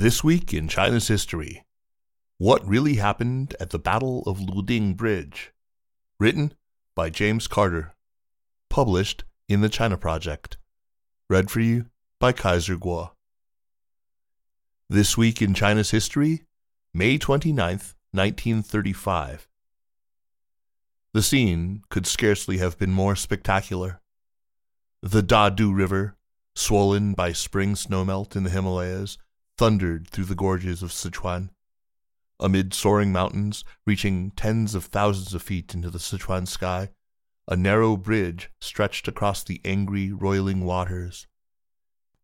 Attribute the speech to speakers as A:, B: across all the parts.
A: This week in China's history, what really happened at the Battle of Luding Bridge? Written by James Carter. Published in the China Project. Read for you by Kaiser Kuo. This week in China's history, May 29th, 1935. The scene could scarcely have been more spectacular. The Dadu River, swollen by spring snowmelt in the Himalayas, thundered through the gorges of Sichuan. Amid soaring mountains, reaching tens of thousands of feet into the Sichuan sky, a narrow bridge stretched across the angry, roiling waters.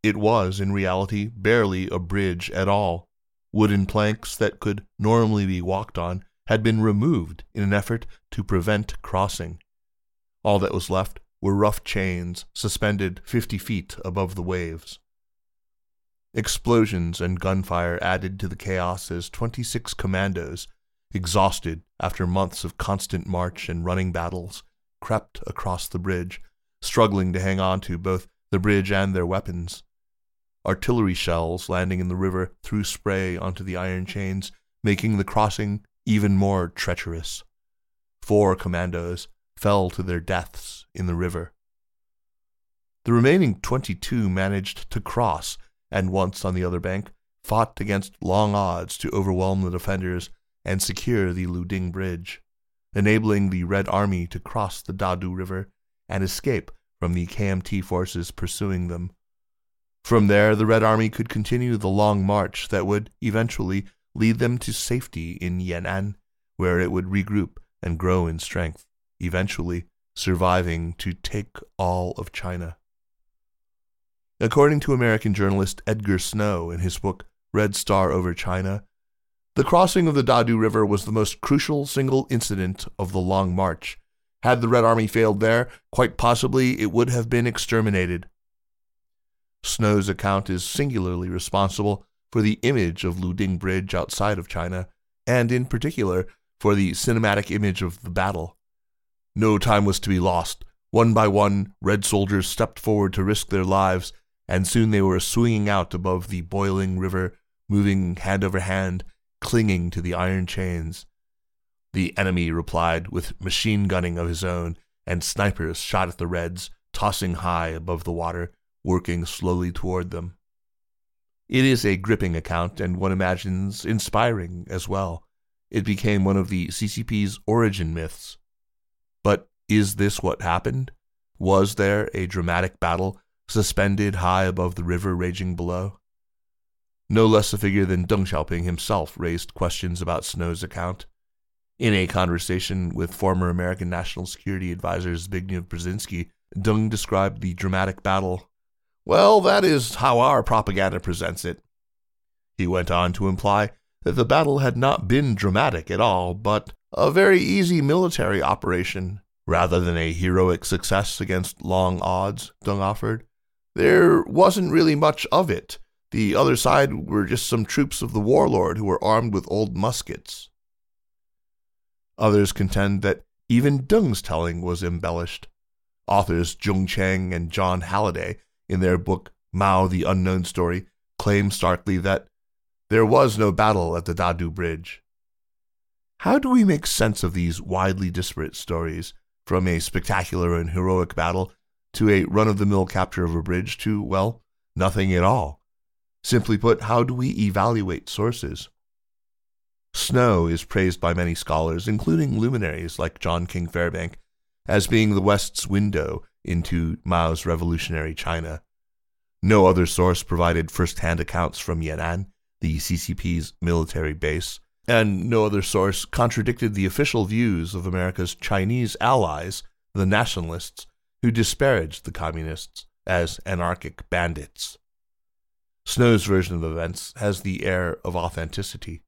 A: It was, in reality, barely a bridge at all. Wooden planks that could normally be walked on had been removed in an effort to prevent crossing. All that was left were rough chains suspended fifty feet above the waves. Explosions and gunfire added to the chaos as 26 commandos, exhausted after months of constant march and running battles, crept across the bridge, struggling to hang on to both the bridge and their weapons. Artillery shells landing in the river threw spray onto the iron chains, making the crossing even more treacherous. Four commandos fell to their deaths in the river. The remaining 22 managed to cross and once on the other bank, fought against long odds to overwhelm the defenders and secure the Luding Bridge, enabling the Red Army to cross the Dadu River and escape from the KMT forces pursuing them. From there, the Red Army could continue the long march that would eventually lead them to safety in Yan'an, where it would regroup and grow in strength, eventually surviving to take all of China. According to American journalist Edgar Snow in his book Red Star over China, the crossing of the Dadu River was the most crucial single incident of the Long March. Had the Red Army failed there, quite possibly it would have been exterminated. Snow's account is singularly responsible for the image of Luding Bridge outside of China, and in particular for the cinematic image of the battle. No time was to be lost. One by one, red soldiers stepped forward to risk their lives and soon they were swinging out above the boiling river, moving hand over hand, clinging to the iron chains. The enemy replied with machine gunning of his own, and snipers shot at the Reds, tossing high above the water, working slowly toward them. It is a gripping account, and one imagines inspiring as well. It became one of the CCP's origin myths. But is this what happened? Was there a dramatic battle suspended high above the river raging below. No less a figure than Deng Xiaoping himself raised questions about Snow's account. In a conversation with former American National Security Advisor Zbigniew Brzezinski, Deng described the dramatic battle. Well, that is how our propaganda presents it. He went on to imply that the battle had not been dramatic at all, but a very easy military operation, rather than a heroic success against long odds, Deng offered there wasn't really much of it. The other side were just some troops of the warlord who were armed with old muskets. Others contend that even Deng's telling was embellished. Authors Jung Chang and Jon Halliday, in their book Mao the Unknown Story, claim starkly that there was no battle at the Dadu Bridge. How do we make sense of these widely disparate stories, from a spectacular and heroic battle to a run of the mill capture of a bridge to, well, nothing at all. Simply put, how do we evaluate sources? Snow is praised by many scholars, including luminaries like John King Fairbank, as being the West's window into Mao's revolutionary China. No other source provided first hand accounts from Yan'an, the CCP's military base, and no other source contradicted the official views of America's Chinese allies, the nationalists, who disparaged the communists as anarchic bandits. Snow's version of events has the air of authenticity.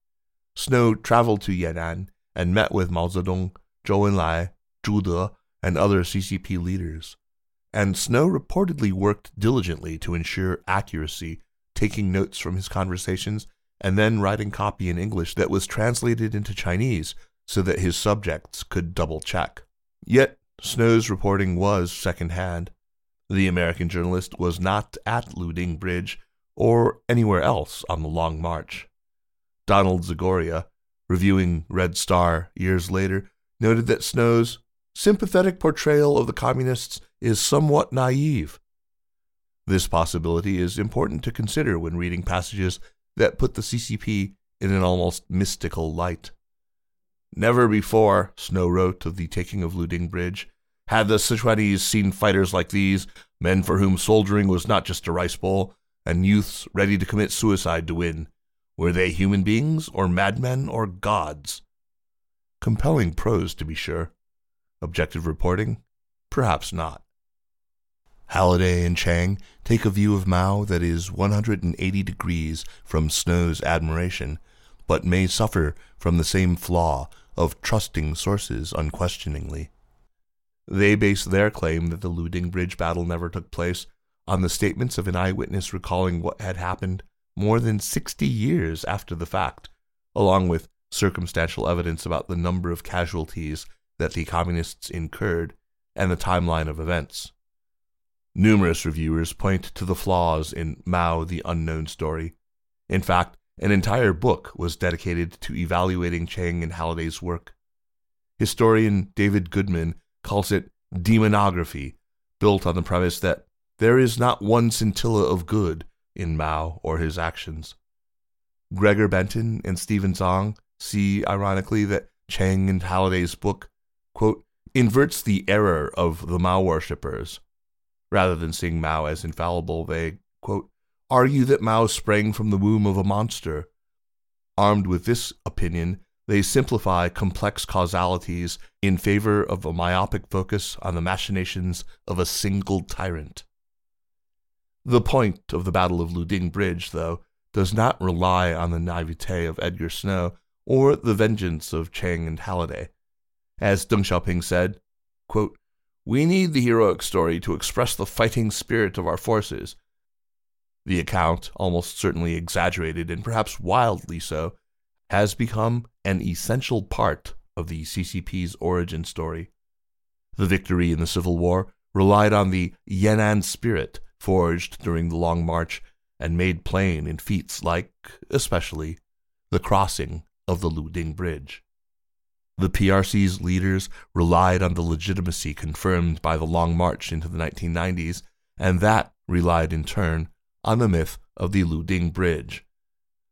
A: Snow traveled to Yan'an and met with Mao Zedong, Zhou Enlai, Zhu De, and other CCP leaders. And Snow reportedly worked diligently to ensure accuracy, taking notes from his conversations and then writing copy in English that was translated into Chinese so that his subjects could double check. Yet, Snow's reporting was secondhand. The American journalist was not at Luding Bridge or anywhere else on the Long March. Donald Zagoria, reviewing Red Star years later, noted that Snow's sympathetic portrayal of the communists is somewhat naive. This possibility is important to consider when reading passages that put the CCP in an almost mystical light. Never before, Snow wrote of the taking of Luding Bridge, had the Sichuanese seen fighters like these, men for whom soldiering was not just a rice bowl, and youths ready to commit suicide to win. Were they human beings, or madmen, or gods? Compelling prose, to be sure. Objective reporting? Perhaps not. Halliday and Chang take a view of Mao that is 180 degrees from Snow's admiration, but may suffer from the same flaw of trusting sources unquestioningly. They base their claim that the Luding Bridge battle never took place on the statements of an eyewitness recalling what had happened more than 60 years after the fact, along with circumstantial evidence about the number of casualties that the communists incurred and the timeline of events. Numerous reviewers point to the flaws in Mao the Unknown Story. In fact, an entire book was dedicated to evaluating Chang and Halliday's work. Historian David Goodman calls it demonography, built on the premise that there is not one scintilla of good in Mao or his actions. Gregor Benton and Stephen Tsang see, ironically, that Chang and Halliday's book, quote, inverts the error of the Mao worshippers. Rather than seeing Mao as infallible, they, argue that Mao sprang from the womb of a monster. Armed with this opinion, they simplify complex causalities in favor of a myopic focus on the machinations of a single tyrant. The point of the Battle of Luding Bridge, though, does not rely on the naivete of Edgar Snow or the vengeance of Chang and Halliday. As Deng Xiaoping said, quote, We need the heroic story to express the fighting spirit of our forces. The account, almost certainly exaggerated and perhaps wildly so, has become an essential part of the CCP's origin story. The victory in the Civil War relied on the Yan'an spirit forged during the Long March and made plain in feats like, especially, the crossing of the Luding Bridge. The PRC's leaders relied on the legitimacy confirmed by the Long March into the 1990s, and that relied in turn on the myth of the Luding Bridge.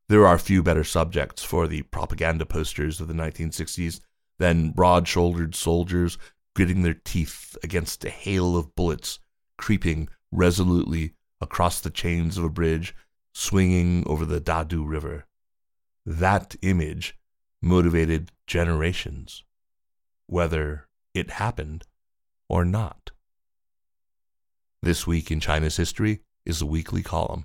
A: There are few better subjects for the propaganda posters of the 1960s than broad shouldered soldiers gritting their teeth against a hail of bullets creeping resolutely across the chains of a bridge swinging over the Dadu River. That image motivated generations, whether it happened or not. This Week in China's History is a weekly column.